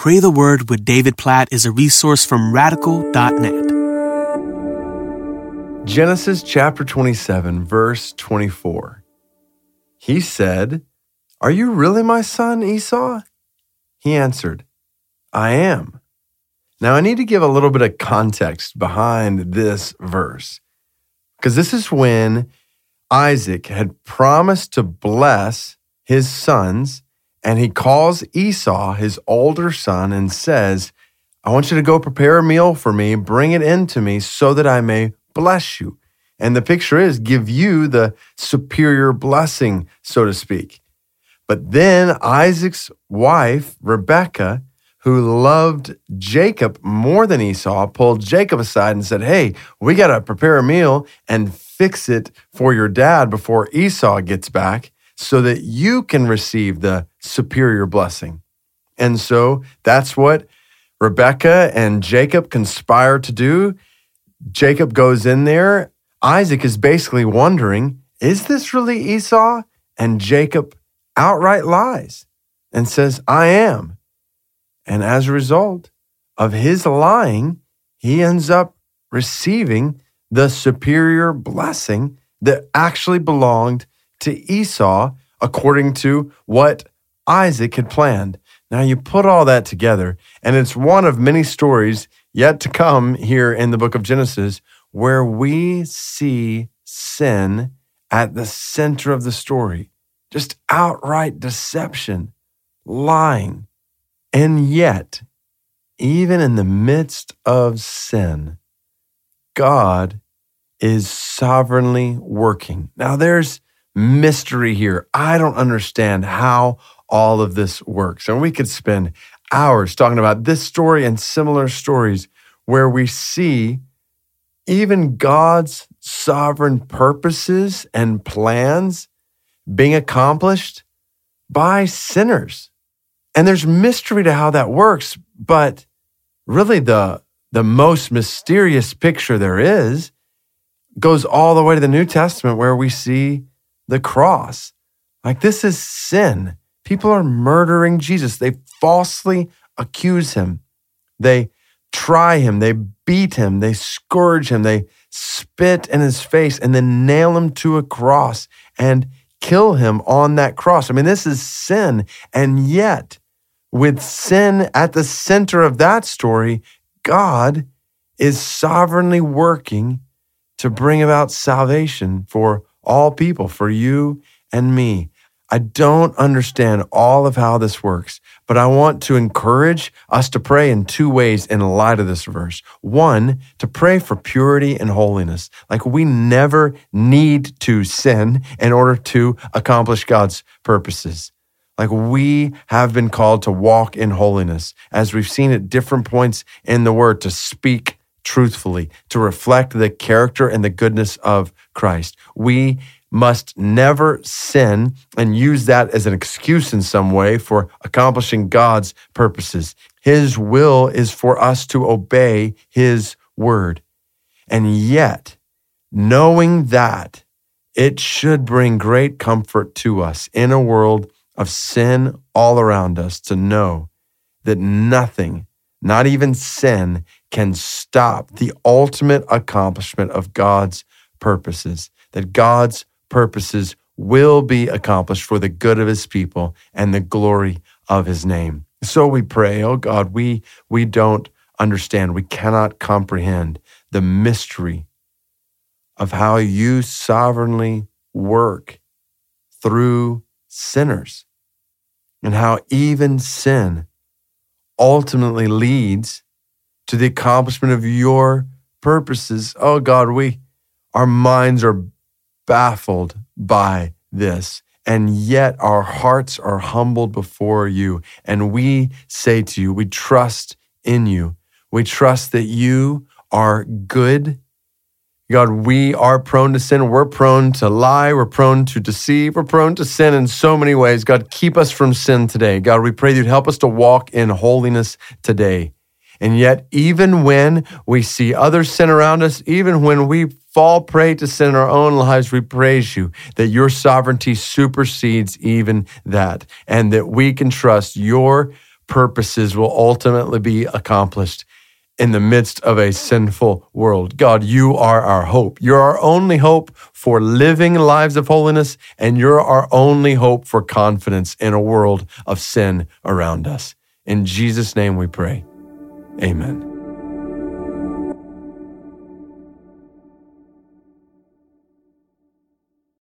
Pray the Word with David Platt is a resource from radical.net. Genesis chapter 27, verse 24. He said, Are you really my son, Esau? He answered, I am. Now, I need to give a little bit of context behind this verse, because this is when Isaac had promised to bless his sons and he calls Esau, his older son, and says, I want you to go prepare a meal for me, bring it in to me so that I may bless you. And the picture is give you the superior blessing, so to speak. But then Isaac's wife, Rebekah, who loved Jacob more than Esau, pulled Jacob aside and said, Hey, we got to prepare a meal and fix it for your dad before Esau gets back so that you can receive the superior blessing. And so that's what Rebecca and Jacob conspire to do. Jacob goes in there. Isaac is basically wondering, is this really Esau? And Jacob outright lies and says, I am. And as a result of his lying, he ends up receiving the superior blessing that actually belonged to Esau according to what Isaac had planned. Now you put all that together, and it's one of many stories yet to come here in the book of Genesis where we see sin at the center of the story. Just outright deception, lying. And yet, even in the midst of sin, God is sovereignly working. Now, there's mystery here. I don't understand how all of this works. And we could spend hours talking about this story and similar stories where we see even God's sovereign purposes and plans being accomplished by sinners. And there's mystery to how that works, but really the the most mysterious picture there is goes all the way to the New Testament where we see the cross. Like, this is sin. People are murdering Jesus. They falsely accuse him. They try him. They beat him. They scourge him. They spit in his face and then nail him to a cross and kill him on that cross. I mean, this is sin. And yet, with sin at the center of that story, God is sovereignly working to bring about salvation for all people, for you and me. I don't understand all of how this works, but I want to encourage us to pray in two ways in light of this verse. One, to pray for purity and holiness. Like we never need to sin in order to accomplish God's purposes. Like we have been called to walk in holiness, as we've seen at different points in the word, to speak truthfully, to reflect the character and the goodness of Christ. We must never sin and use that as an excuse in some way for accomplishing God's purposes. His will is for us to obey His word. And yet, knowing that, it should bring great comfort to us in a world of sin all around us to know that nothing, not even sin, can stop the ultimate accomplishment of God's purposes, that God's purposes will be accomplished for the good of his people and the glory of his name. So we pray, oh God, we, we don't understand, we cannot comprehend the mystery of how you sovereignly work through sinners and how even sin ultimately leads to the accomplishment of your purposes. Oh God, we, our minds are baffled by this. And yet our hearts are humbled before you. And we say to you, we trust in you. We trust that you are good. God, we are prone to sin. We're prone to lie. We're prone to deceive. We're prone to sin in so many ways. God, keep us from sin today. God, we pray you'd help us to walk in holiness today. And yet, even when we see others sin around us, even when we fall prey to sin in our own lives, we praise you that your sovereignty supersedes even that, and that we can trust your purposes will ultimately be accomplished in the midst of a sinful world. God, you are our hope. You're our only hope for living lives of holiness, and you're our only hope for confidence in a world of sin around us. In Jesus' name we pray. Amen.